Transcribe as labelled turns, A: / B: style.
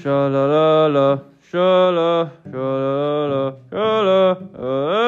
A: Sha la la la, sha la, sha la la, sha la. Uh,